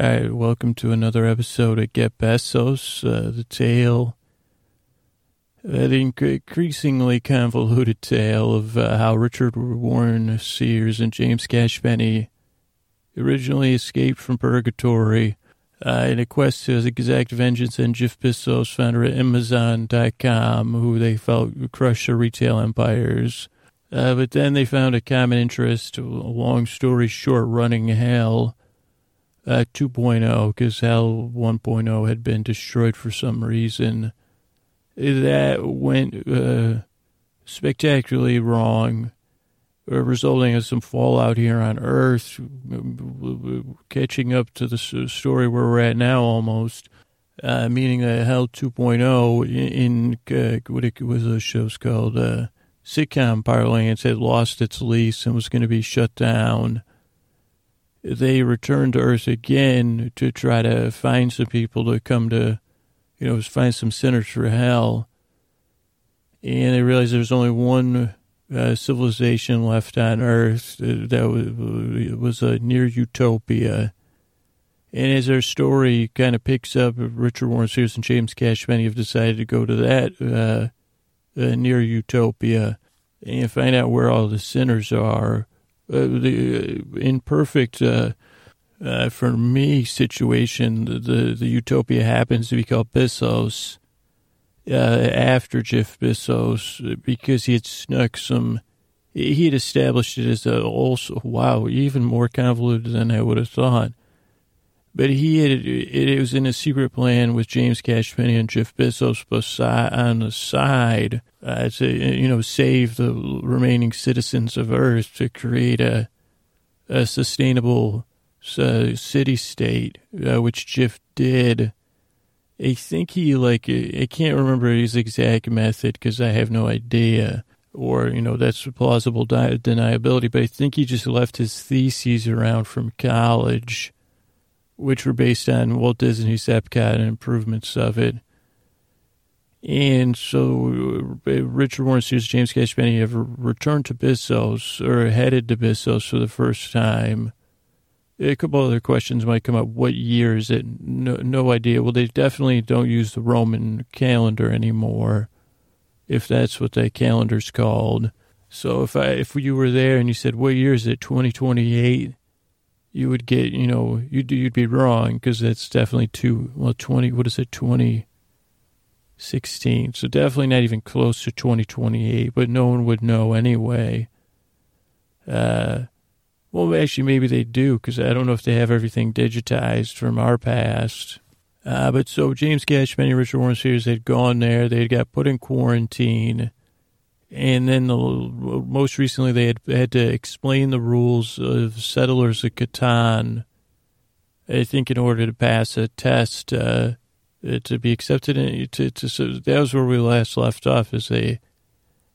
All right, welcome to another episode of Get Bezos, uh, the tale, the increasingly convoluted tale of uh, how Richard Warren Sears and James Cash Penny originally escaped from purgatory uh, in a quest to exact vengeance on Jeff Bezos, founder of Amazon.com, who they felt would crush their retail empires. Uh, but then they found a common interest, a long story short, running hell uh, 2.0 because Hell 1.0 had been destroyed for some reason. That went uh, spectacularly wrong, uh, resulting in some fallout here on Earth, catching up to the story where we're at now almost. Uh, meaning that Hell 2.0 in, in uh, what it was those shows called uh, sitcom parlance had lost its lease and was going to be shut down they returned to Earth again to try to find some people to come to, you know, find some sinners for hell. And they realized there was only one uh, civilization left on Earth that was, was a near utopia. And as our story kind of picks up, Richard Warren Sears and James Cash Penny have decided to go to that uh, uh, near utopia and find out where all the sinners are the uh, imperfect uh, uh, for me situation. The, the utopia happens to be called Bezos uh, after Jeff Bezos because he had snuck some. He had established it as a also wow even more convoluted than I would have thought. But he had it, was in a secret plan with James Cash Penny and Jeff Bezos on the side uh, to you know save the remaining citizens of Earth to create a a sustainable uh, city state, uh, which Jeff did. I think he like I can't remember his exact method because I have no idea, or you know that's plausible deniability. But I think he just left his theses around from college which were based on Walt Disney's Epcot and improvements of it. And so uh, Richard Warren Sears, James Cash Penny have returned to Bezos or headed to Bezos for the first time. A couple other questions might come up. What year is it? No, no idea. Well, they definitely don't use the Roman calendar anymore, if that's what that calendar's called. So if I if you were there and you said, "What year is it?" Twenty twenty eight you would get, you know, you'd, you'd be wrong because that's definitely two, well, 20, what is it, 2016. So definitely not even close to 2028, but no one would know anyway. Uh, well, actually, maybe they do because I don't know if they have everything digitized from our past. Uh, but so James Cash, Penny Richard Warren Sears had gone there. They got put in quarantine and then the, most recently they had had to explain the rules of settlers of Catan. I think in order to pass a test uh, to be accepted, in, to, to so that was where we last left off. Is they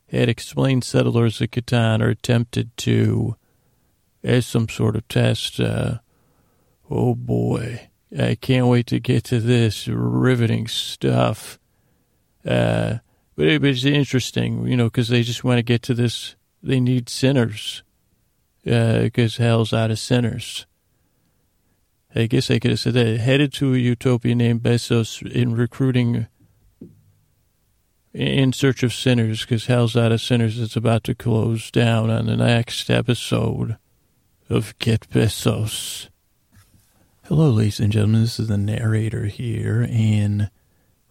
had explained settlers of Catan or attempted to as some sort of test. Uh, oh boy, I can't wait to get to this riveting stuff. Uh, but it was interesting, you know, because they just want to get to this. They need sinners because uh, hell's out of sinners. I guess I could have said that. Headed to a utopia named Bezos in recruiting in search of sinners because hell's out of sinners. It's about to close down on the next episode of Get Bezos. Hello, ladies and gentlemen. This is the narrator here, and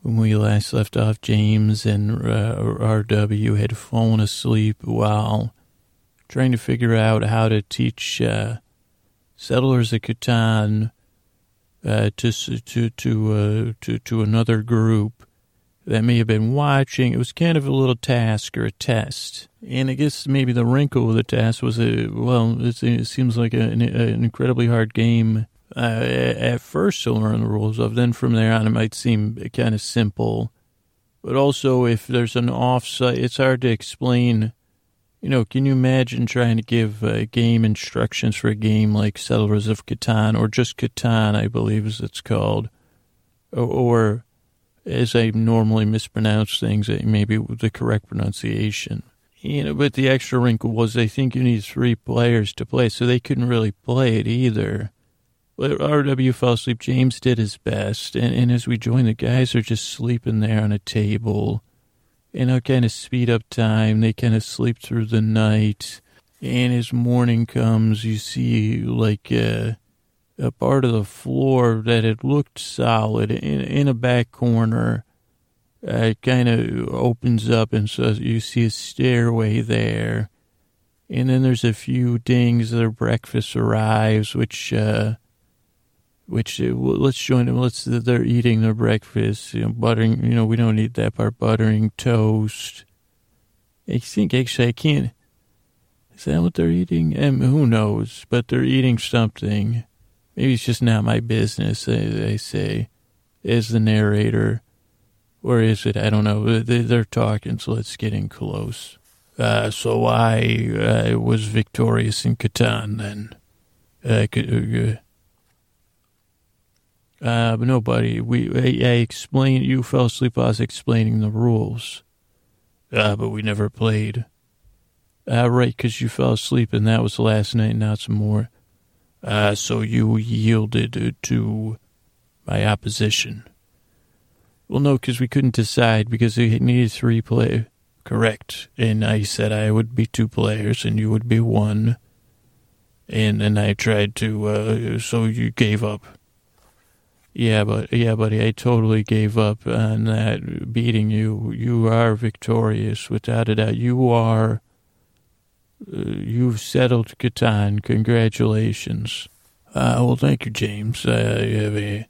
when we last left off, James and uh, RW had fallen asleep while trying to figure out how to teach uh, settlers of Catan uh, to to to, uh, to to another group that may have been watching. It was kind of a little task or a test, and I guess maybe the wrinkle of the test was a well, it seems like an, an incredibly hard game uh, at first to learn the rules of. Then from there on, it might seem kind of simple. But also, if there's an offsite, it's hard to explain. You know, can you imagine trying to give uh, game instructions for a game like Settlers of Catan or just Catan, I believe as it's called, or, or as I normally mispronounce things, maybe the correct pronunciation. You know, but the extra wrinkle was I think you need three players to play, so they couldn't really play it either RW fell asleep. James did his best. And, and as we join, the guys are just sleeping there on a table. And I kind of speed up time. They kind of sleep through the night. And as morning comes, you see like uh, a part of the floor that had looked solid in, in a back corner. Uh, it kind of opens up, and so you see a stairway there. And then there's a few dings. Their breakfast arrives, which, uh, which uh, let's join them. Let's they're eating their breakfast, you know, buttering. You know, we don't need that part. Buttering toast. I think actually I can't. Is that what they're eating? And who knows? But they're eating something. Maybe it's just not my business, they, say, as the narrator. Or is it? I don't know. They're talking, so let's get in close. Uh, so I was victorious in Catan then. Uh, uh, uh, but nobody. We I, I explained. You fell asleep. While I was explaining the rules. Uh, but we never played. Uh, right, because you fell asleep, and that was last night. Not some more. Uh, so you yielded to my opposition. Well, no, because we couldn't decide because we needed three players. Correct. And I said I would be two players and you would be one. And then I tried to, uh, so you gave up. Yeah, but yeah, buddy, I totally gave up on that beating you. You are victorious without a doubt. You are uh, you've settled Catan. Congratulations. Uh, well, thank you, James. Uh,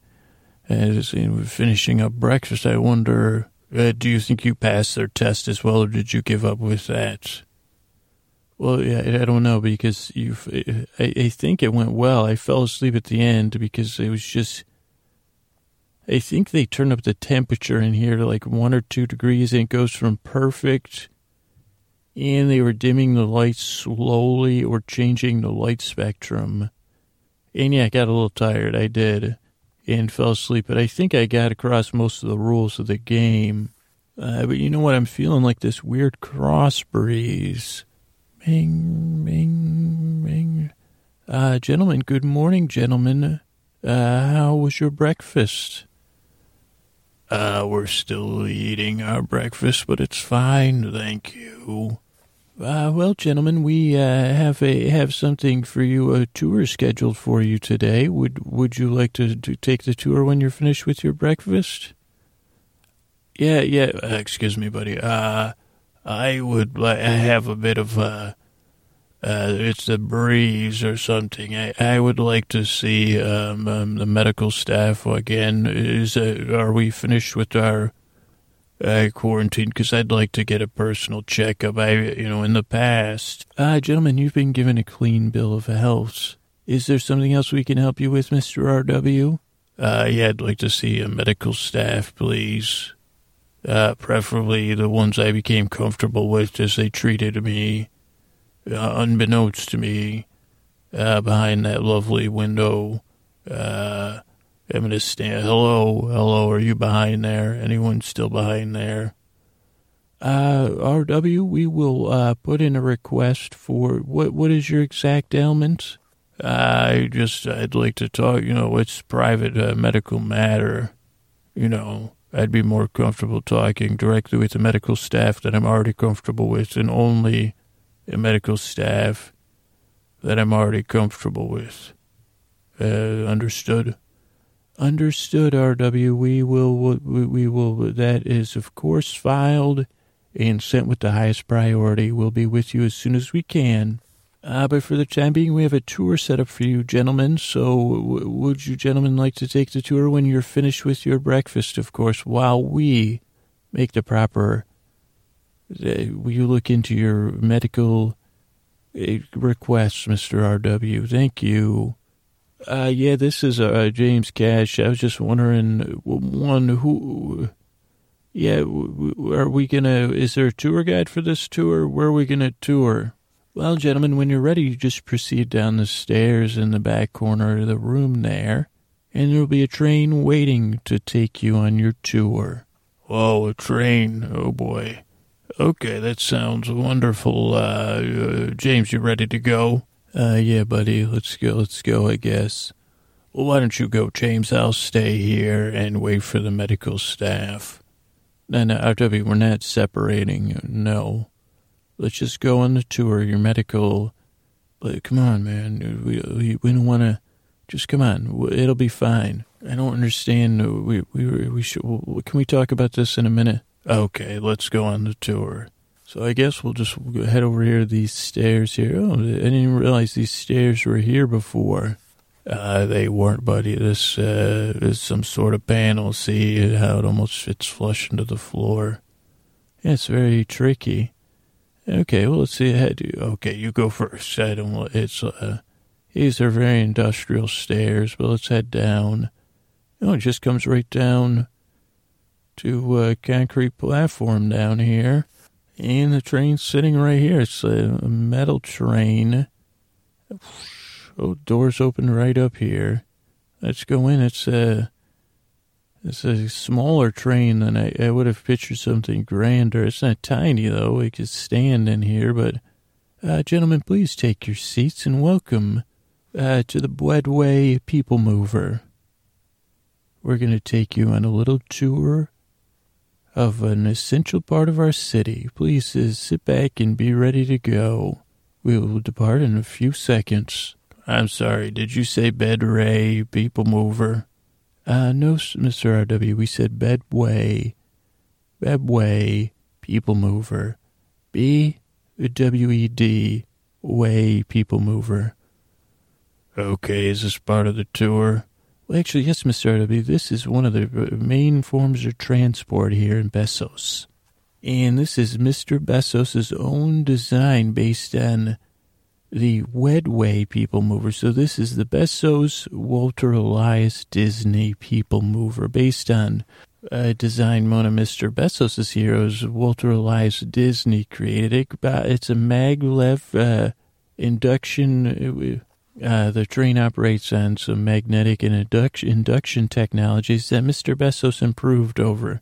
as in finishing up breakfast, I wonder, uh, do you think you passed their test as well, or did you give up with that? Well, yeah, I don't know because you. I, I think it went well. I fell asleep at the end because it was just. I think they turned up the temperature in here to like one or two degrees, and it goes from perfect and they were dimming the lights slowly or changing the light spectrum. And yeah, I got a little tired. I did. And fell asleep. But I think I got across most of the rules of the game. Uh, but you know what? I'm feeling like this weird cross breeze. Bing, bing, bing. Uh, gentlemen, good morning, gentlemen. Uh, how was your breakfast? Uh, we're still eating our breakfast, but it's fine, thank you. Uh, well, gentlemen, we uh, have a have something for you. A tour scheduled for you today. Would Would you like to, to take the tour when you're finished with your breakfast? Yeah, yeah. Uh, excuse me, buddy. Uh, I would like. I have a bit of uh, uh, it's the breeze or something. I I would like to see um, um the medical staff again. Is uh, are we finished with our uh, quarantine because I'd like to get a personal checkup. I, you know, in the past, ah, gentlemen, you've been given a clean bill of health. Is there something else we can help you with, Mister R.W.? Uh, yeah, I'd like to see a medical staff, please. Uh, preferably the ones I became comfortable with as they treated me, unbeknownst to me, uh, behind that lovely window. Uh, I'm going to stand. Hello, hello. Are you behind there? Anyone still behind there? Uh, RW, we will uh, put in a request for what? What is your exact ailment? I just, I'd like to talk. You know, it's private uh, medical matter. You know, I'd be more comfortable talking directly with the medical staff that I'm already comfortable with, and only a medical staff that I'm already comfortable with. Uh, understood? Understood, RW. We will, we, we will, that is, of course, filed and sent with the highest priority. We'll be with you as soon as we can. Uh, but for the time being, we have a tour set up for you, gentlemen. So, w- would you gentlemen like to take the tour when you're finished with your breakfast, of course, while we make the proper. Uh, will you look into your medical uh, requests, Mr. RW? Thank you. Uh, yeah, this is uh, James Cash. I was just wondering, one, who, yeah, are we gonna, is there a tour guide for this tour? Where are we gonna tour? Well, gentlemen, when you're ready, you just proceed down the stairs in the back corner of the room there, and there'll be a train waiting to take you on your tour. Oh, a train. Oh, boy. Okay, that sounds wonderful. Uh, uh James, you ready to go? Uh, yeah, buddy, let's go, let's go, I guess. Well, why don't you go, James? I'll stay here and wait for the medical staff. No, no, RW, we're not separating. No. Let's just go on the tour. Your medical. But come on, man. We, we, we don't want to. Just come on. It'll be fine. I don't understand. We, we, we should. Can we talk about this in a minute? Okay, let's go on the tour. So I guess we'll just head over here these stairs here. Oh, I didn't realize these stairs were here before. Uh, they weren't, buddy. This uh, is some sort of panel. See how it almost fits flush into the floor. Yeah, it's very tricky. Okay, well, let's see. Ahead. Okay, you go first. I don't. It's uh, these are very industrial stairs, but let's head down. Oh, it just comes right down to a concrete platform down here, and the train's sitting right here. It's a metal train. Oh, doors open right up here. Let's go in. It's a, it's a smaller train than I, I would have pictured something grander. It's not tiny, though. We could stand in here, but, uh, gentlemen, please take your seats and welcome uh, to the Bedway People Mover. We're going to take you on a little tour of an essential part of our city. Please uh, sit back and be ready to go. We will depart in a few seconds. I'm sorry, did you say Bedray People Mover? Uh, no, Mr. RW, we said Bedway. Bedway People Mover. B W E D Way People Mover. Okay, is this part of the tour? Well, actually, yes, Mr. RW, this is one of the main forms of transport here in Bezos. And this is Mr. Bezos' own design based on the Wedway People Mover. So this is the Bezos Walter Elias Disney People Mover, based on a design one of Mr. Bezos' heroes, Walter Elias Disney created it. It's a maglev uh, induction. Uh, the train operates on some magnetic and induction, induction technologies that Mr. Bezos improved over.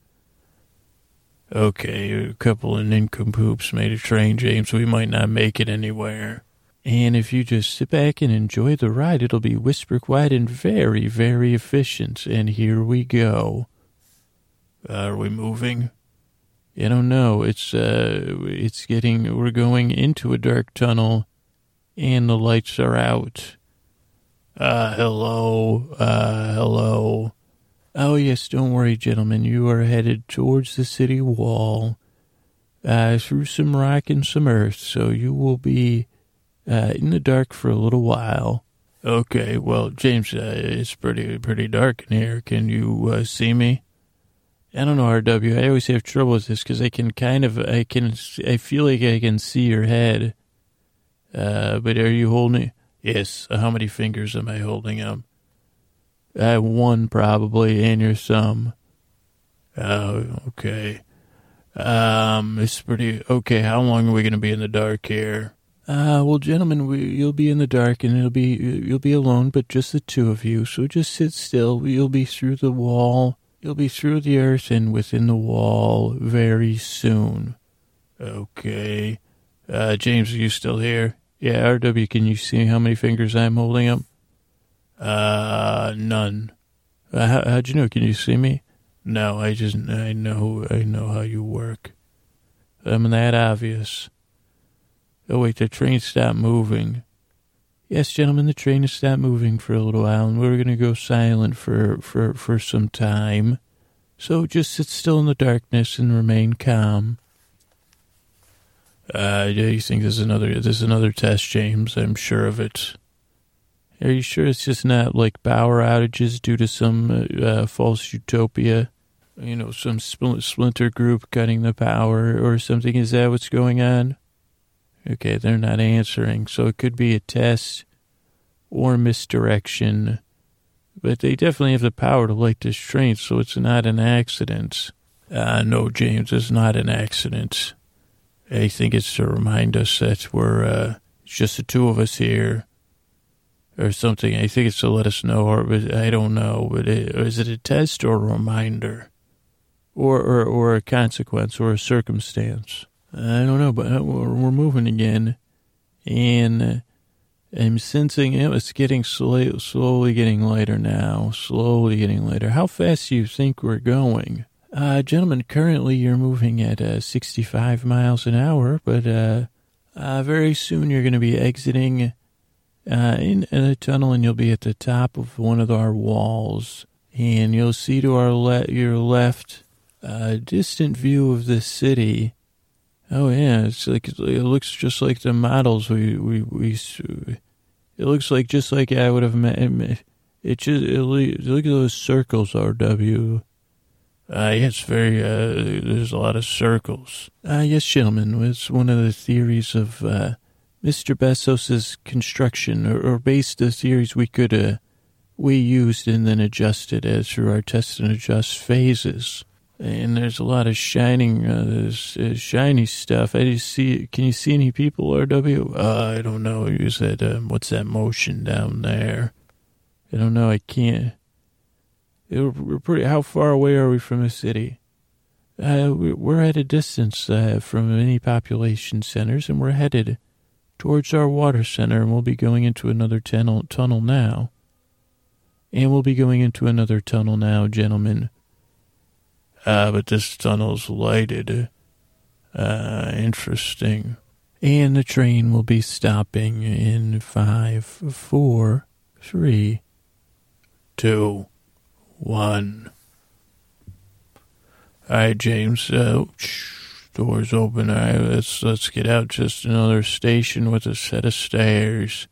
Okay, a couple of nincompoops made a train, James. We might not make it anywhere. And if you just sit back and enjoy the ride, it'll be whisper quiet and very, very efficient. And here we go. Are we moving? I don't know. It's uh, it's getting. We're going into a dark tunnel, and the lights are out. Uh, hello. Uh, hello. Oh yes, don't worry, gentlemen. You are headed towards the city wall, uh, through some rock and some earth. So you will be uh, in the dark for a little while. Okay, well, James, uh, it's pretty pretty dark in here. Can you uh, see me? I don't know, RW. I always have trouble with this because I can kind of, I can, I feel like I can see your head. Uh, but are you holding? Yes. How many fingers am I holding up? Uh, one probably, and your thumb. Oh, okay. Um, it's pretty okay. How long are we to be in the dark here? Uh, well, gentlemen, we, you'll be in the dark and it'll be, you'll be alone, but just the two of you. So just sit still. You'll be through the wall. You'll be through the earth and within the wall very soon. Okay. Uh, James, are you still here? Yeah, RW, can you see how many fingers I'm holding up? Uh, none. Uh, how, how'd you know? Can you see me? No, I just, I know, I know how you work. I'm that obvious. Oh, wait, the train stopped moving. Yes, gentlemen, the train has stopped moving for a little while, and we're going to go silent for, for, for some time. So just sit still in the darkness and remain calm. Uh, yeah, you think this is another, this is another test, James? I'm sure of it. Are you sure it's just not like power outages due to some uh, false utopia? You know, some splinter group cutting the power or something? Is that what's going on? Okay, they're not answering. So it could be a test or misdirection. But they definitely have the power to light this train, so it's not an accident. Uh, no, James, it's not an accident. I think it's to remind us that we're uh, just the two of us here or something. I think it's to let us know, or I don't know, but it, is it a test or a reminder? Or, or, or a consequence or a circumstance? I don't know, but uh, we're moving again. And I'm sensing it. It's getting slow, slowly getting lighter now. Slowly getting lighter. How fast do you think we're going? Uh, gentlemen, currently you're moving at uh, 65 miles an hour, but uh, uh, very soon you're going to be exiting uh, in, in a tunnel and you'll be at the top of one of our walls. And you'll see to our le- your left a distant view of the city. Oh yeah, it's like it looks just like the models we we we. It looks like just like I would have met. It just it, look at those circles, RW. Uh, yes, very, uh, there's a lot of circles. Uh, yes, gentlemen, it's one of the theories of, uh, Mr. Bezos's construction, or, or based the theories we could, uh, we used and then adjusted as through our test and adjust phases. And there's a lot of shining, uh, shiny stuff. I just see, can you see any people, RW? Uh, I don't know. You said, um, what's that motion down there? I don't know. I can't. We're pretty. How far away are we from a city? Uh, we're at a distance uh, from any population centers, and we're headed towards our water center, and we'll be going into another tunnel, tunnel now. And we'll be going into another tunnel now, gentlemen. Ah, uh, but this tunnel's lighted. Uh, interesting. And the train will be stopping in five, four, three, two, one. All right, James. Uh, doors open. All right, let's let's get out. Just another station with a set of stairs.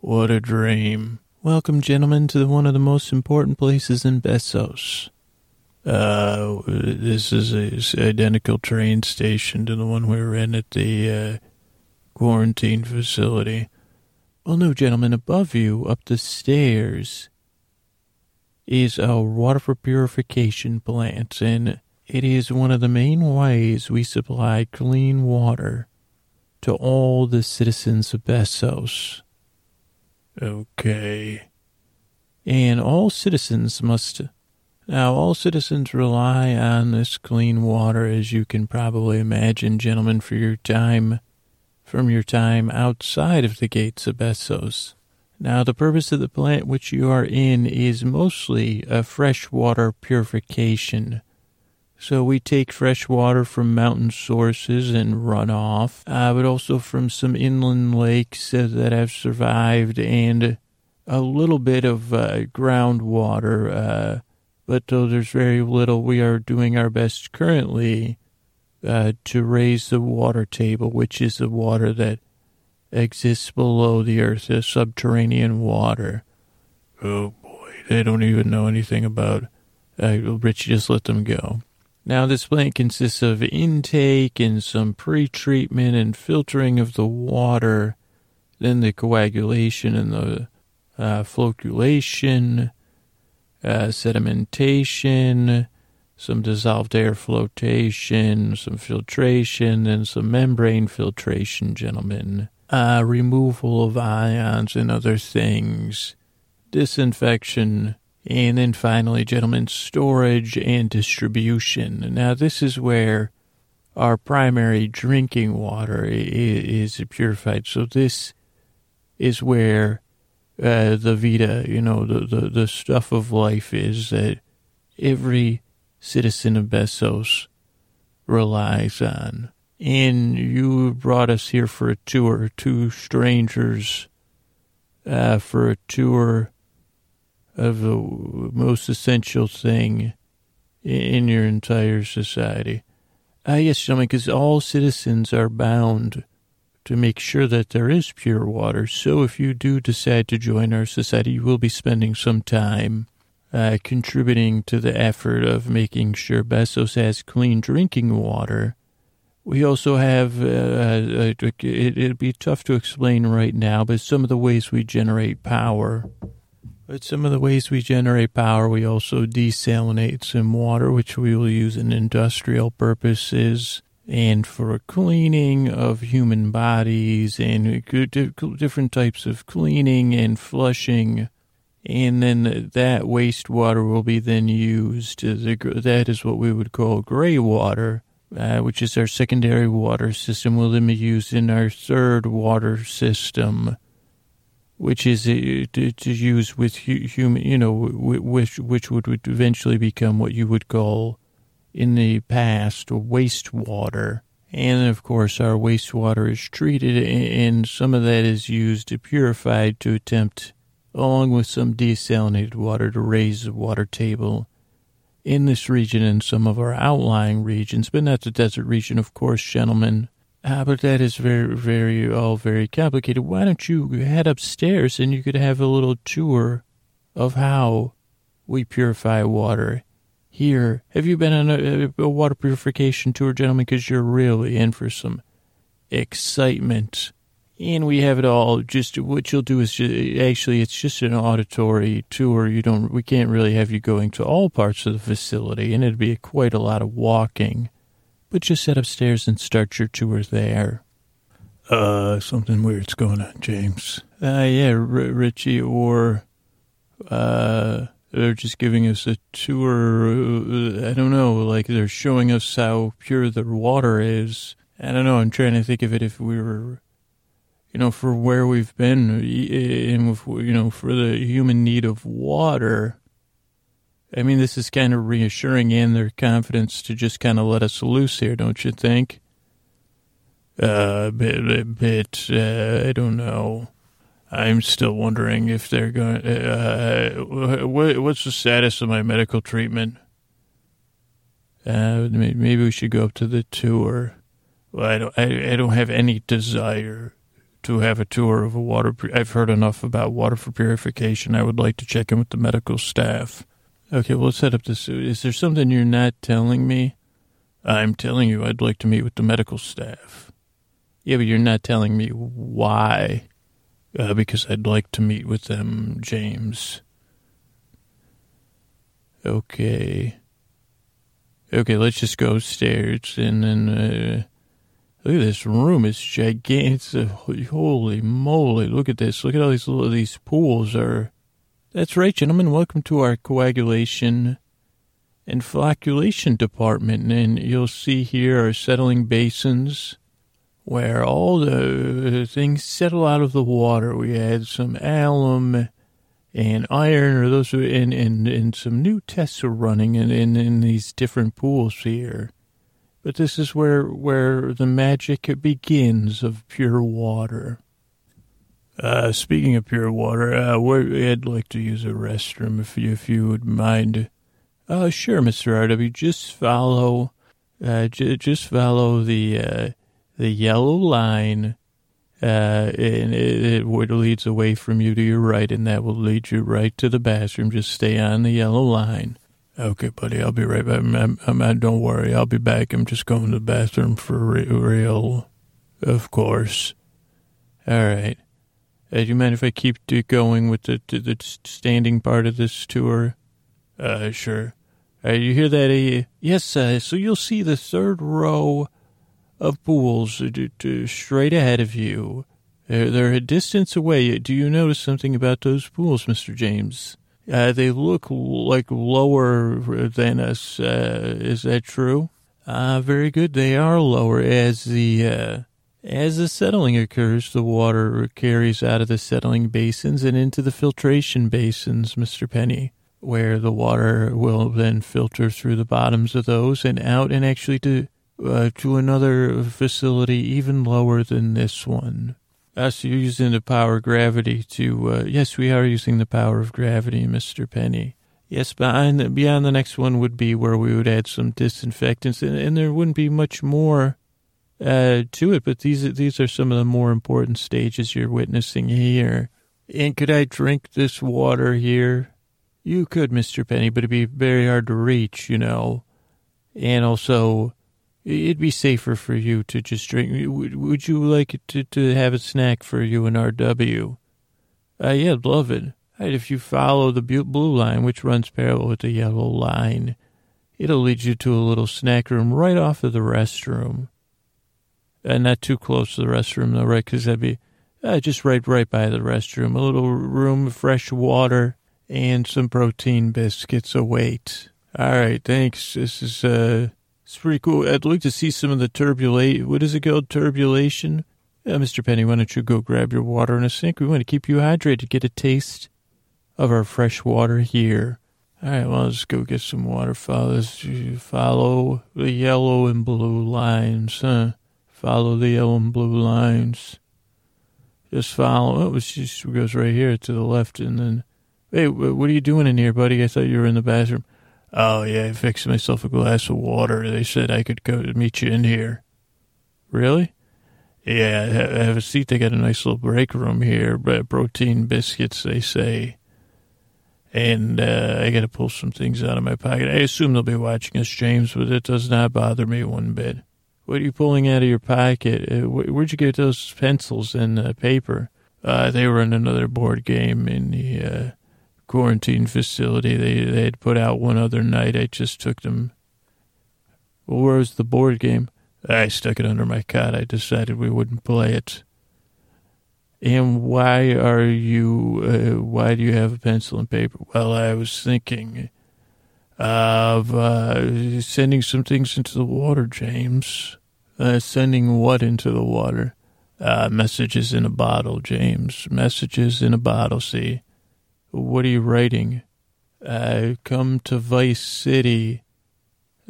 What a dream. Welcome, gentlemen, to one of the most important places in Bezos. Uh, this is a identical train station to the one we were in at the uh, quarantine facility. Well, no, gentlemen, above you, up the stairs, is a water purification plant, and it is one of the main ways we supply clean water to all the citizens of Bezos. Okay. And all citizens must. Now, all citizens rely on this clean water, as you can probably imagine, gentlemen, for your time, from your time outside of the gates of Bezos. Now, the purpose of the plant which you are in is mostly a freshwater purification. So we take fresh water from mountain sources and runoff, uh, but also from some inland lakes uh, that have survived and a little bit of uh, groundwater. Uh, but though there's very little, we are doing our best currently uh, to raise the water table, which is the water that exists below the earth as subterranean water. Oh boy, they don't even know anything about. Uh, Richie just let them go. Now, this plant consists of intake and some pre-treatment and filtering of the water, then the coagulation and the uh, flocculation, uh, sedimentation, some dissolved air flotation, some filtration, and some membrane filtration, gentlemen uh, removal of ions and other things, disinfection, and then finally, gentlemen, storage and distribution. Now, this is where our primary drinking water is purified. So this is where uh, the Vita, you know, the, the, the stuff of life is that every citizen of Bezos relies on. And you brought us here for a tour, two strangers, uh, for a tour of the most essential thing in your entire society. Ah, uh, yes, gentlemen, because all citizens are bound to make sure that there is pure water. So if you do decide to join our society, you will be spending some time uh, contributing to the effort of making sure Bezos has clean drinking water we also have, uh, uh it, it'd be tough to explain right now, but some of the ways we generate power. But some of the ways we generate power, we also desalinate some water, which we will use in industrial purposes and for cleaning of human bodies and different types of cleaning and flushing. And then that wastewater will be then used. That is what we would call gray water uh, which is our secondary water system, will then be used in our third water system, which is uh, to, to use with hu- human, you know, which which would, would eventually become what you would call in the past wastewater. And of course, our wastewater is treated, and some of that is used to purify to attempt, along with some desalinated water, to raise the water table in this region and some of our outlying regions, but not the desert region, of course, gentlemen. Ah, but that is very, very, all very complicated. Why don't you head upstairs and you could have a little tour of how we purify water here. Have you been on a, a water purification tour, gentlemen? Because you're really in for some excitement. And we have it all. Just what you'll do is just, actually, it's just an auditory tour. You don't, we can't really have you going to all parts of the facility, and it'd be quite a lot of walking. But just head upstairs and start your tour there. Uh, something weird's going on, James. Uh, yeah, R- Richie, or, uh, they're just giving us a tour. Uh, I don't know, like they're showing us how pure the water is. I don't know. I'm trying to think of it if we were you know, for where we've been and, you know, for the human need of water. I mean, this is kind of reassuring and their confidence to just kind of let us loose here, don't you think? Uh, bit, a bit, uh, I don't know. I'm still wondering if they're going, uh, what, what's the status of my medical treatment? Uh, maybe we should go up to the tour. Well, I don't, I, I don't have any desire to have a tour of a water. I've heard enough about water for purification. I would like to check in with the medical staff. Okay, well, let's set up this. Is there something you're not telling me? I'm telling you, I'd like to meet with the medical staff. Yeah, but you're not telling me why. Uh, because I'd like to meet with them, James. Okay. Okay, let's just go upstairs and then. Uh, Look at this room. It's gigantic. Holy moly. Look at this. Look at all these little, these pools are. That's right, gentlemen. Welcome to our coagulation and flocculation department. And you'll see here our settling basins where all the things settle out of the water. We had some alum and iron, or those, and, and, and some new tests are running in, in, in these different pools here. But this is where where the magic begins of pure water. Uh, speaking of pure water, uh, I'd like to use a restroom if you, if you would mind. Uh, sure, Mr. RW. Just follow, uh, j- just follow the, uh, the yellow line, uh, and it, it leads away from you to your right, and that will lead you right to the bathroom. Just stay on the yellow line. Okay, buddy, I'll be right back. I'm, I'm, I am don't worry, I'll be back. I'm just going to the bathroom for real. Of course. All right. Uh, do you mind if I keep going with the, the standing part of this tour? Uh, sure. Uh, you hear that? Uh, yes, uh, so you'll see the third row of pools to straight ahead of you. They're, they're a distance away. Do you notice something about those pools, Mr. James? Uh, they look like lower than us. Uh, is that true? Uh, very good. They are lower as the uh, as the settling occurs. The water carries out of the settling basins and into the filtration basins, Mister Penny, where the water will then filter through the bottoms of those and out and actually to uh, to another facility even lower than this one. Us using the power of gravity to, uh, yes, we are using the power of gravity, Mr. Penny. Yes, behind the, beyond the next one would be where we would add some disinfectants, and, and there wouldn't be much more uh, to it. But these these are some of the more important stages you're witnessing here. And could I drink this water here? You could, Mr. Penny, but it'd be very hard to reach, you know. And also, It'd be safer for you to just drink. Would, would you like to, to have a snack for you and RW? Uh, yeah, I'd love it. Right, if you follow the blue line, which runs parallel with the yellow line, it'll lead you to a little snack room right off of the restroom. Uh, not too close to the restroom, though, right? Because that'd be uh, just right, right by the restroom. A little room, of fresh water, and some protein biscuits await. All right, thanks. This is uh, it's pretty cool. I'd like to see some of the turbulate. What is it called? Turbulation. Uh, Mr. Penny, why don't you go grab your water in a sink? We want to keep you hydrated, get a taste of our fresh water here. All right, well, let's go get some water. Follow, follow the yellow and blue lines, huh? Follow the yellow and blue lines. Just follow. It just goes right here to the left, and then. Hey, what are you doing in here, buddy? I thought you were in the bathroom. Oh yeah, I fixed myself a glass of water. They said I could go meet you in here. Really? Yeah, I have a seat. They got a nice little break room here, but protein biscuits, they say. And uh, I got to pull some things out of my pocket. I assume they'll be watching us, James, but it does not bother me one bit. What are you pulling out of your pocket? Uh, where'd you get those pencils and uh, paper? Uh, they were in another board game in the uh, quarantine facility. They they had put out one other night. I just took them. Well, where was the board game? I stuck it under my cot. I decided we wouldn't play it. And why are you? Uh, why do you have a pencil and paper? Well, I was thinking of uh, sending some things into the water, James. Uh, sending what into the water? Uh, messages in a bottle, James. Messages in a bottle. See. What are you writing? Uh, come to Vice City.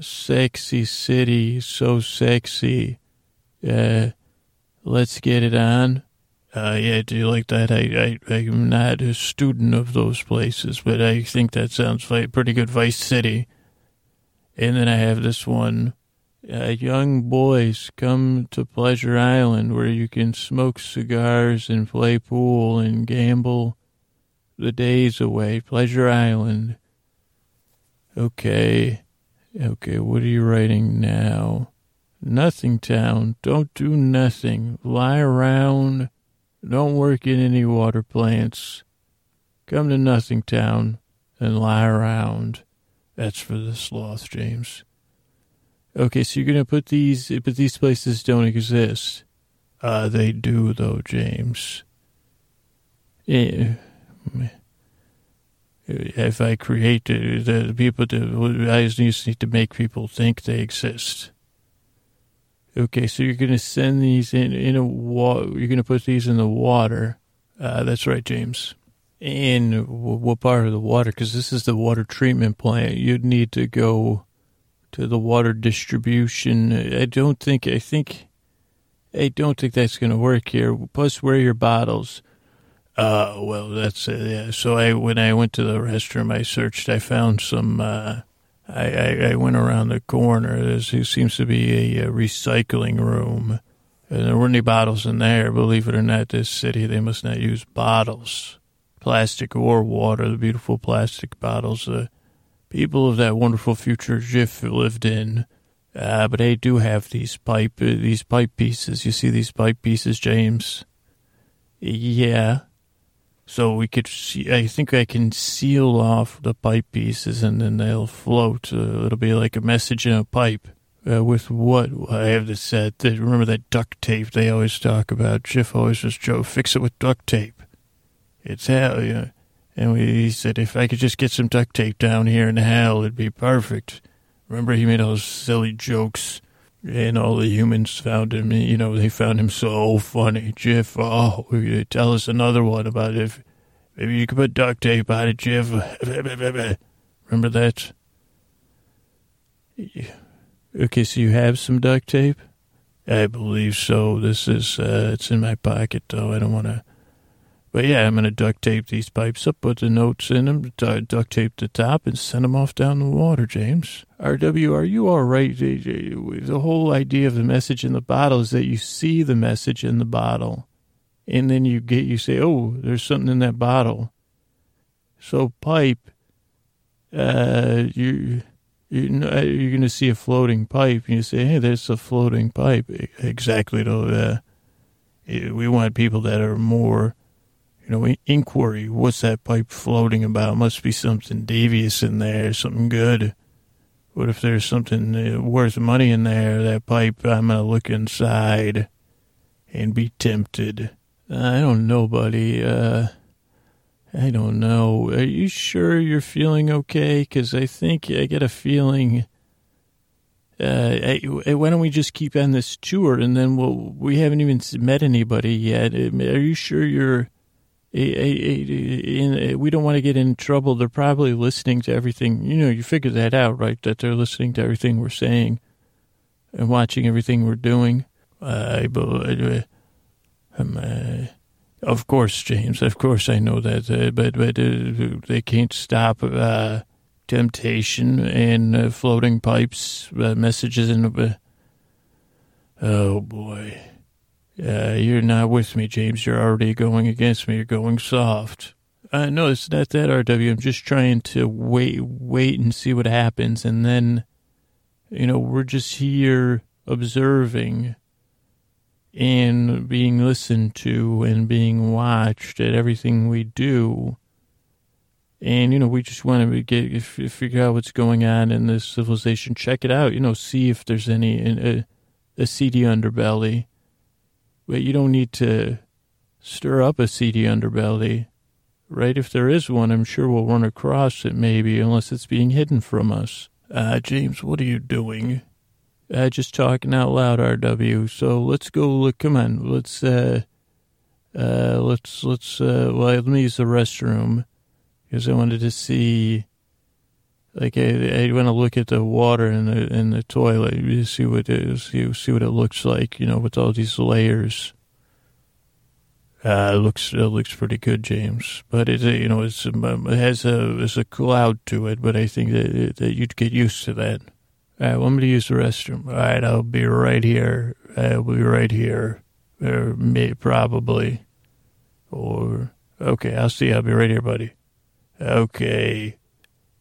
Sexy city, so sexy. Uh, let's get it on. Uh, yeah, do you like that? I, I, I'm not a student of those places, but I think that sounds like pretty good Vice City. And then I have this one. Uh, young boys come to Pleasure Island where you can smoke cigars and play pool and gamble the days away. Pleasure Island. Okay. Okay, what are you writing now? Nothing town. Don't do nothing. Lie around. Don't work in any water plants. Come to Nothing Town and lie around. That's for the sloth, James. Okay, so you're gonna put these, but these places don't exist. Uh, they do though, James. Yeah. If I create the, the people, to, I just need to make people think they exist. Okay, so you're going to send these in in a water. You're going to put these in the water. Uh, that's right, James. In what part of the water? Because this is the water treatment plant. You'd need to go to the water distribution. I don't think. I think. I don't think that's going to work here. Plus, where are your bottles? Uh, well, that's uh, yeah. So I when I went to the restroom, I searched. I found some. Uh, I, I, I went around the corner. There seems to be a, a recycling room. And there weren't any bottles in there. Believe it or not, this city they must not use bottles, plastic or water. The beautiful plastic bottles. The people of that wonderful future Jiff lived in. Uh, but they do have these pipe uh, these pipe pieces. You see these pipe pieces, James? Yeah. So we could see, I think I can seal off the pipe pieces and then they'll float. Uh, it'll be like a message in a pipe. Uh, with what I have to. That, remember that duct tape they always talk about? Jiff always was Joe, fix it with duct tape. It's hell, you know. And we, he said, if I could just get some duct tape down here in hell, it'd be perfect. Remember he made all those silly jokes and all the humans found him, you know, they found him so funny. Jiff, oh, tell us another one about if maybe you could put duct tape on it, Jiff. Remember that? Okay, so you have some duct tape? I believe so. This is, uh, it's in my pocket, though. I don't want to but yeah, I'm going to duct tape these pipes up, put the notes in them, duct tape the top, and send them off down the water, James. RW, are you all right? The whole idea of the message in the bottle is that you see the message in the bottle, and then you get, you say, oh, there's something in that bottle. So pipe, uh, you, you uh, you're going to see a floating pipe, and you say, hey, there's a floating pipe. Exactly, though. Uh, we want people that are more you know, inquiry. What's that pipe floating about? Must be something devious in there, something good. What if there's something uh, worth money in there? That pipe, I'm gonna look inside and be tempted. I don't know, buddy. Uh, I don't know. Are you sure you're feeling okay? Because I think I get a feeling Uh, hey, why don't we just keep on this tour and then we'll, we haven't even met anybody yet. Are you sure you're, in, we don't want to get in trouble. They're probably listening to everything. You know, you figure that out, right? That they're listening to everything we're saying and watching everything we're doing. I believe, um, uh, of course, James. Of course, I know that, uh, but but uh, they can't stop uh, temptation and uh, floating pipes uh, messages and. oh boy, you're not with me, James. You're already going against me. You're going soft. Uh, no, it's not that, RW. I'm just trying to wait, wait and see what happens, and then, you know, we're just here observing and being listened to and being watched at everything we do. And, you know, we just want to get, figure out what's going on in this civilization. Check it out, you know, see if there's any, a, a seedy underbelly. But you don't need to stir up a seedy underbelly, right? If there is one, I'm sure we'll run across it maybe, unless it's being hidden from us. Uh, James, what are you doing? Uh, just talking out loud, RW. So let's go look. Come on, let's uh, uh, let's let's uh, well, let me use the restroom because I wanted to see. Like I, I want to look at the water in the in the toilet, see what it is, see, see what it looks like, you know, with all these layers. Uh, it looks it looks pretty good, James. But it you know it's um, it has a it's a cloud to it, but I think that that you'd get used to that. All right, want me to use the restroom? All right, I'll be right here. I'll be right here. Or may, probably. Or, okay, I'll see. I'll be right here, buddy. Okay.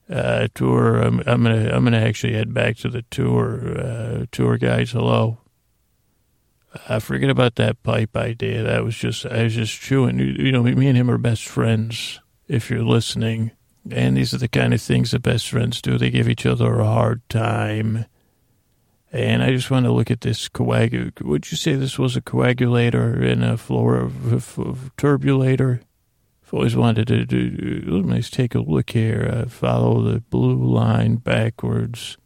Uh, tour. I'm, I'm gonna. I'm gonna actually head back to the tour. Uh, tour guys, hello. I uh, forget about that pipe idea. That was just. I was just chewing. You, you know, me and him are best friends. If you're listening. And these are the kind of things that best friends do. They give each other a hard time. And I just want to look at this coagulator. Would you say this was a coagulator and a floor of turbulator? Always wanted to do. Let me take a look here. Uh, follow the blue line backwards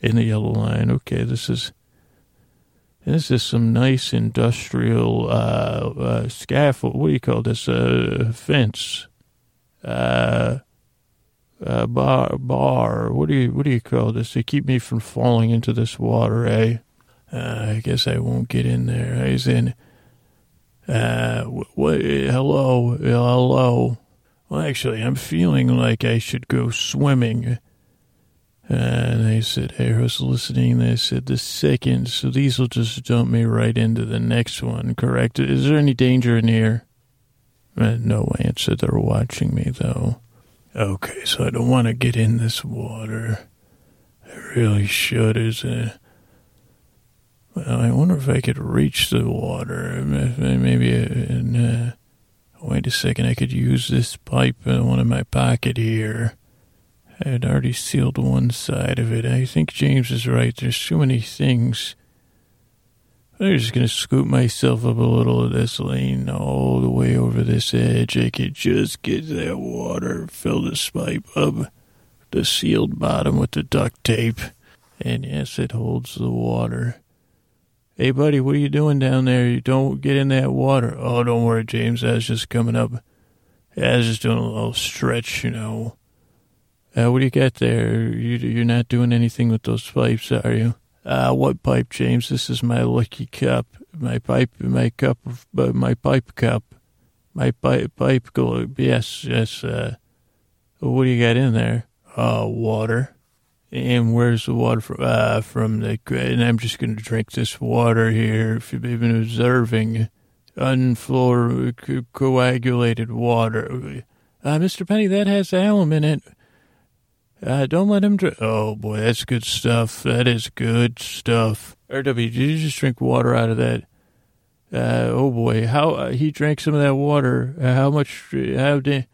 in the yellow line. Okay, this is this is some nice industrial uh, uh, scaffold. What do you call this? Uh, fence. Uh, uh, bar, bar. What do you what do you call this? To keep me from falling into this water, eh? Uh, I guess I won't get in there. I was in. Uh, what? Hello, hello. Well, actually, I'm feeling like I should go swimming. And they said, hey, I was listening. They said the second, so these will just dump me right into the next one, correct? Is there any danger in here? Uh, no answer. They're watching me, though. Okay, so I don't want to get in this water. I really should, is it? Well, I wonder if I could reach the water. Maybe, in, uh, wait a second, I could use this pipe in one in my pocket here. I had already sealed one side of it. I think James is right. There's too many things I'm just going to scoop myself up a little of this lane all the way over this edge. I could just get that water, fill this pipe up, the sealed bottom with the duct tape. And yes, it holds the water. Hey, buddy, what are you doing down there? You don't get in that water. Oh, don't worry, James. I was just coming up. I was just doing a little stretch, you know. Uh, what do you got there? You, you're not doing anything with those pipes, are you? Uh, what pipe, James? This is my lucky cup. My pipe, my cup, uh, my pipe cup. My pipe, pipe, yes, yes. Uh, what do you got in there? Uh, water. And where's the water from? Uh, from the, and I'm just going to drink this water here. If you've been observing, unfloor co- coagulated water. Uh, Mr. Penny, that has alum in it. Uh, don't let him drink. Oh boy, that's good stuff. That is good stuff. RW, did you just drink water out of that? Uh, oh boy, how uh, he drank some of that water. Uh, how much? How did?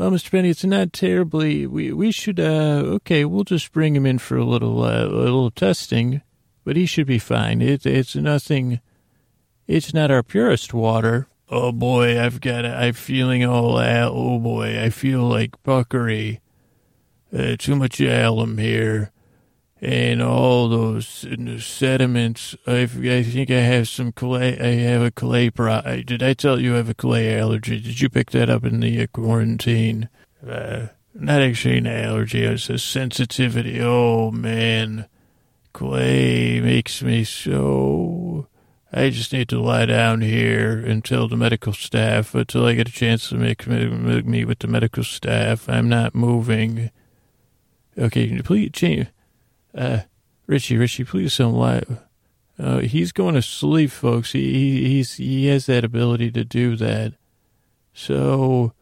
Well, Mr. Penny, it's not terribly. We we should. Uh, okay, we'll just bring him in for a little uh, a little testing, but he should be fine. It it's nothing. It's not our purest water. Oh boy, I've got. I'm feeling all. Oh boy, I feel like puckery uh, too much alum here. And all those sediments. I, I think I have some clay. I have a clay pro. Did I tell you I have a clay allergy? Did you pick that up in the uh, quarantine? Uh, not actually an allergy. It's a sensitivity. Oh man, clay makes me so. I just need to lie down here until the medical staff, until I get a chance to make meet with the medical staff. I'm not moving. Okay, please change. Uh, Richie, Richie, please don't lie. Uh, he's going to sleep, folks. He, he he's he has that ability to do that. So,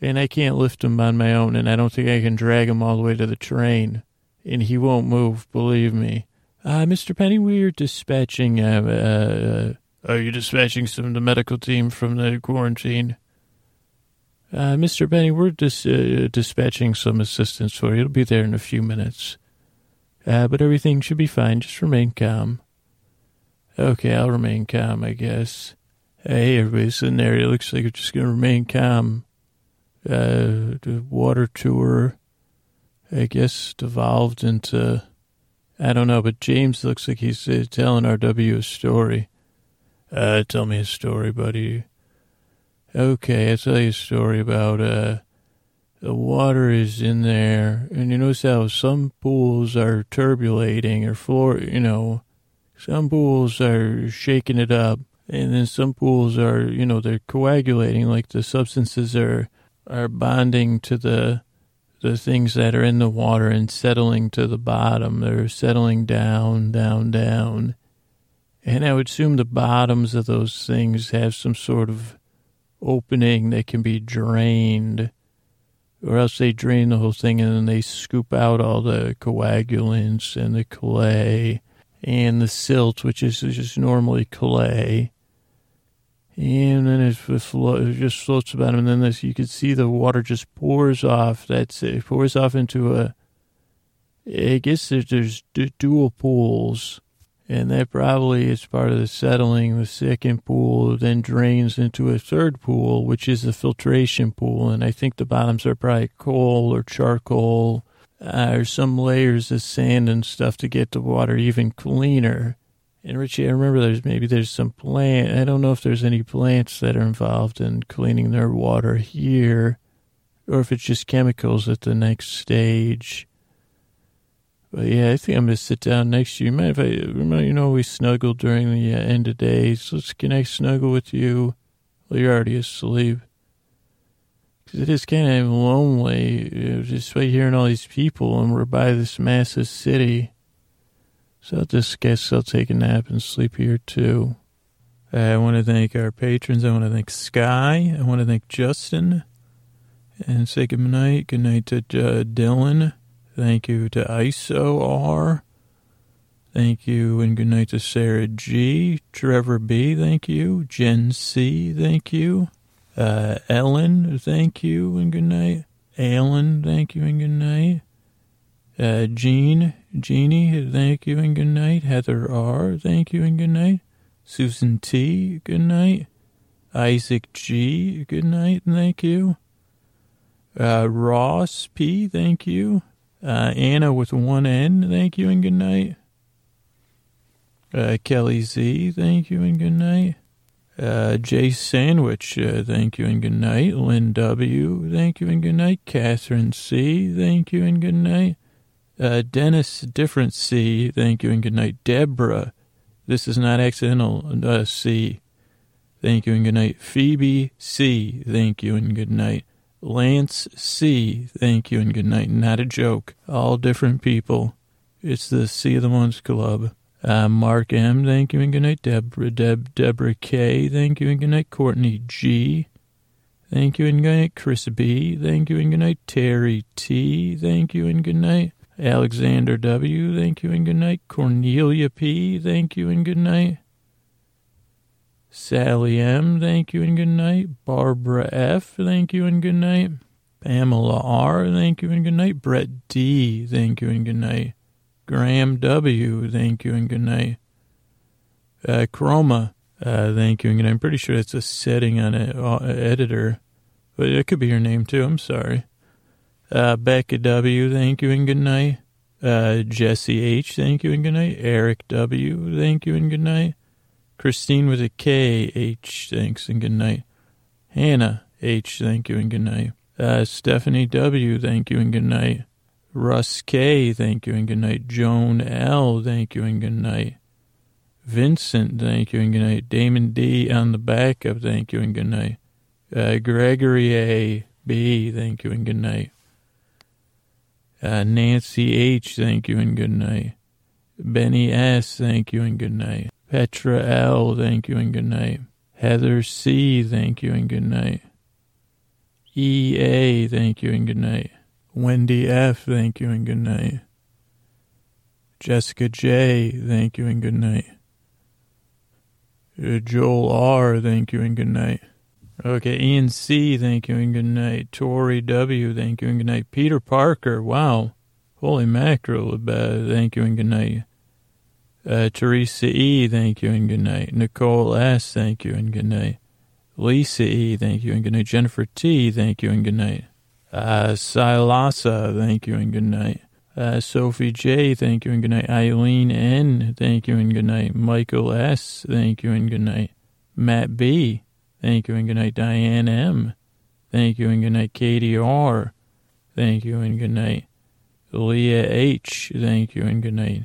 and I can't lift him on my own, and I don't think I can drag him all the way to the train, and he won't move. Believe me. Uh, Mr. Penny, we're dispatching. Uh, uh, are you dispatching some of the medical team from the quarantine? Uh, Mr. Penny, we're dis- uh, dispatching some assistance for you. It'll be there in a few minutes. Uh, but everything should be fine. Just remain calm. Okay, I'll remain calm, I guess. Hey, everybody's sitting there. It looks like we're just going to remain calm. Uh, the water tour, I guess, devolved into, I don't know, but James looks like he's uh, telling RW a story. Uh, tell me a story, buddy. Okay, I'll tell you a story about, uh, the water is in there, and you notice how some pools are turbulating or floor, you know, some pools are shaking it up, and then some pools are, you know, they're coagulating, like the substances are are bonding to the the things that are in the water and settling to the bottom. They're settling down, down, down. And I would assume the bottoms of those things have some sort of opening that can be drained, or else they drain the whole thing and then they scoop out all the coagulants and the clay and the silt, which is just normally clay. And then it just floats about, and then this, you can see the water just pours off. That's it, pours off into a. I guess there's, there's dual pools and that probably is part of the settling. The second pool then drains into a third pool, which is the filtration pool. And I think the bottoms are probably coal or charcoal uh, or some layers of sand and stuff to get the water even cleaner. And Richie, I remember there's maybe there's some plant. I don't know if there's any plants that are involved in cleaning their water here, or if it's just chemicals at the next stage. But yeah, I think I'm gonna sit down next to you. Mind if I, you know, we snuggled during the uh, end of days. Let's can I snuggle with you? Well, you're already asleep. Cause it is kind of lonely, you know, just by hearing all these people, and we're by this massive city. So I just guess I'll take a nap and sleep here too. I want to thank our patrons. I want to thank Sky. I want to thank Justin, and say good night. Good night to uh, Dylan. Thank you to ISO R Thank you and good night to Sarah G. Trevor B. Thank you. Jen C. Thank you. Uh, Ellen. Thank you and good night. Alan. Thank you and good night. Uh, Jean. Jeannie. Thank you and good night. Heather R. Thank you and good night. Susan T. Good night. Isaac G. Good night. And thank you. Uh, Ross P. Thank you. Uh, Anna with one N, thank you and good night. Uh, Kelly Z, thank you and good night. Uh, Jay Sandwich, uh, thank you and good night. Lynn W, thank you and good night. Catherine C, thank you and good night. Uh, Dennis Different C, thank you and good night. Deborah, this is not accidental, uh, C, thank you and good night. Phoebe C, thank you and good night. Lance C. Thank you and good night. Not a joke. All different people. It's the Sea of the Months Club. Uh, Mark M. Thank you and good night. Deborah, Deb, Deborah K. Thank you and good night. Courtney G. Thank you and good night. Chris B. Thank you and good night. Terry T. Thank you and good night. Alexander W. Thank you and good night. Cornelia P. Thank you and good night. Sally M., thank you and good night. Barbara F., thank you and good night. Pamela R., thank you and good night. Brett D., thank you and good night. Graham W., thank you and good night. Uh, Chroma, uh, thank you and good night. I'm pretty sure it's a setting on an uh, editor, but it could be your name too. I'm sorry. Uh, Becca W., thank you and good night. Uh, Jesse H, thank you and good night. Eric W, thank you and good night. Christine with a K, H, thanks and good night. Hannah H, thank you and good night. Uh, Stephanie W, thank you and good night. Russ K, thank you and good night. Joan L, thank you and good night. Vincent, thank you and good night. Damon D on the back of thank you and good night. Uh, Gregory A. B, thank you and good night. Uh, Nancy H, thank you and good night. Benny S, thank you and good night. Petra L, thank you and good night. Heather C, thank you and good night. E A, thank you and good night. Wendy F, thank you and good night. Jessica J, thank you and good night. Uh, Joel R, thank you and good night. Okay, Ian C, thank you and good night. Tori W, thank you and good night. Peter Parker, wow. Holy mackerel, uh, thank you and good night. Uh, Teresa E, thank you and good night. Nicole S, thank you and good night. Lisa E, thank you and good night. Jennifer T, thank you and good night. Uh, Silasa, thank you and good night. Uh, Sophie J, thank you and good night. Eileen N, thank you and good night. Michael S, thank you and good night. Matt B, thank you and good night. Diane M, thank you and good night. Katie R, thank you and good night. Leah H, thank you and good night.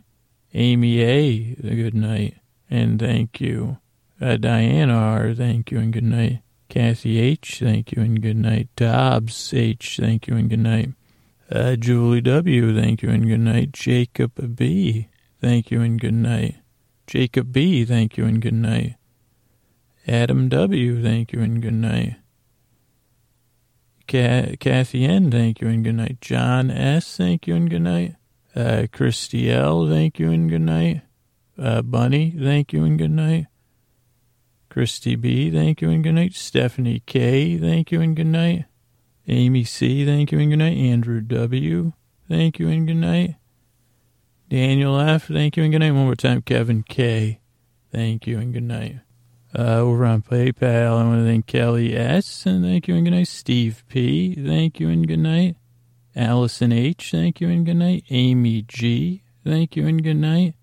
Amy A, good night and thank you. Uh, Diana R, thank you and good night. Kathy H, thank you and good night. Dobbs H, thank you and good night. Uh, Julie W, thank you and good night. Jacob B, thank you and good night. Jacob B, thank you and good night. Adam W, thank you and good night. Kathy N, thank you and good night. John S, thank you and good night. Uh, Christy L, thank you and good night. Uh, Bunny, thank you and good night. Christy B, thank you and good night. Stephanie K, thank you and good night. Amy C, thank you and good night. Andrew W, thank you and good night. Daniel F, thank you and good night. One more time, Kevin K, thank you and good night. Uh, over on PayPal, I want to thank Kelly S, and thank you and good night. Steve P, thank you and good night. Allison H, thank you and good night. Amy G, thank you and good night.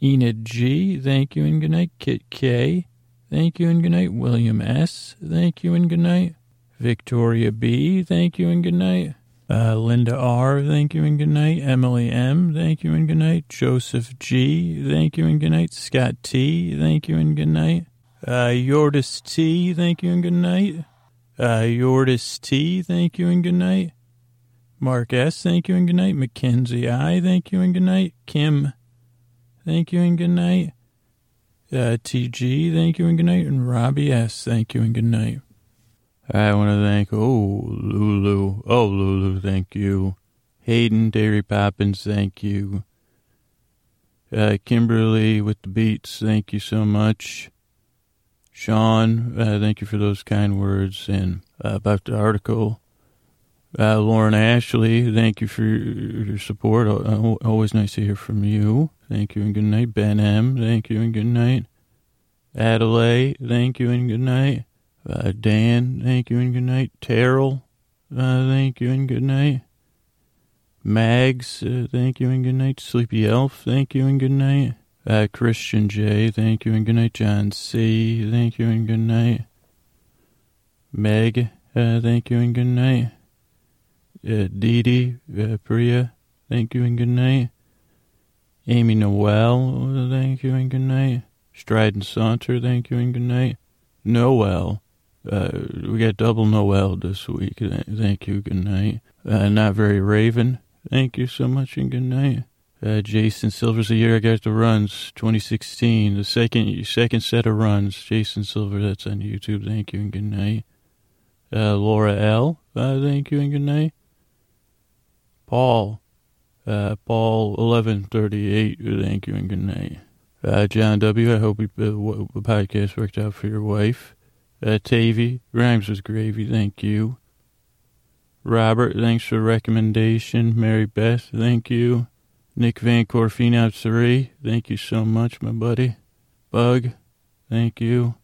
Enid G, thank you and good night. Kit K, thank you and good night. William S, thank you and good night. Victoria B, thank you and good night. Uh, Linda R, thank you and good night. Emily M, thank you and good night. Joseph G, thank you and good night. Scott T, thank you and good night. Uh, Yordis T, thank you and good night. Uh, Yordis T, thank you and good night. Mark S, thank you and good night. Mackenzie I, thank you and good night. Kim, thank you and good night. Uh, TG, thank you and good night. And Robbie S, thank you and good night. I want to thank, oh, Lulu. Oh, Lulu, thank you. Hayden, Dairy Poppins, thank you. Uh, Kimberly with the beats, thank you so much. Sean, uh, thank you for those kind words. And uh, about the article, uh, Lauren Ashley, thank you for your, support. always nice to hear from you. Thank you and good night. Ben M, thank you and good night. Adelaide, thank you and good night. Uh, Dan, thank you and good night. Terrell, uh, thank you and good night. Mags, uh, thank you and good night. Sleepy Elf, thank you and good night. Uh, Christian J, thank you and good night. John C, thank you and good night. Meg, uh, thank you and good night. Uh, Dee Dee, uh, Priya, thank you and good night. Amy Noel, thank you and good night. Strident Saunter, thank you and good night. Noel, uh, we got double Noel this week. Thank you. Good night. Uh, not very Raven. Thank you so much and good night. Uh, Jason Silver's a year I got the runs. 2016, the second second set of runs. Jason Silver, that's on YouTube. Thank you and good night. Uh, Laura L. Uh, thank you and good night. Paul. Uh, Paul 1138. Thank you and good night. Uh, John W. I hope we, uh, the podcast worked out for your wife. Uh, Tavy, rhymes with gravy, thank you. Robert, thanks for the recommendation. Mary Beth, thank you. Nick Van Corfina 3, thank you so much, my buddy. Bug, thank you.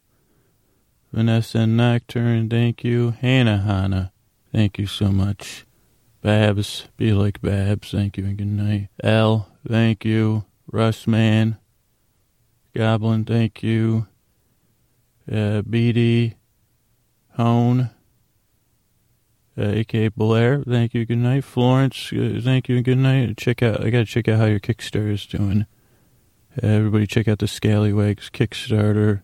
Vanessa Nocturne, thank you. Hannah Hanna, thank you so much. Babs, be like Babs, thank you and good night. L, thank you. Russ Man, Goblin, thank you. Uh, BD, Hone, uh, aka Blair, thank you, good night. Florence, uh, thank you and good night. Check out, I gotta check out how your Kickstarter is doing. Uh, everybody check out the Scallywags Kickstarter,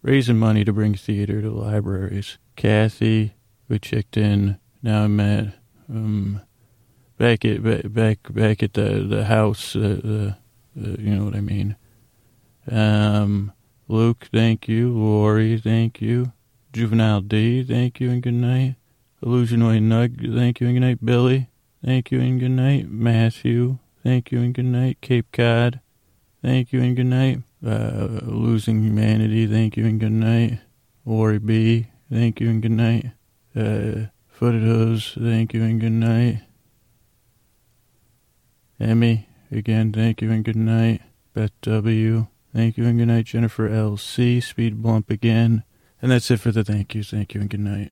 raising money to bring theater to libraries. Kathy, we checked in. Now I'm at, um, back at, back, back, at the, the house, uh, the, you know what I mean. Um, Luke, thank you. Lori, thank you. Juvenile D, thank you and good night. Illusionoid Nug, thank you and good night. Billy, thank you and good night. Matthew, thank you and good night. Cape Cod, thank you and good night. Uh, Losing Humanity, thank you and good night. Lori B, thank you and good night. Uh, Hooves, thank you and good night. Emmy, again, thank you and good night. Beth W, thank you and good night. Jennifer L.C., Speed Bump again. And that's it for the thank yous. Thank you and good night.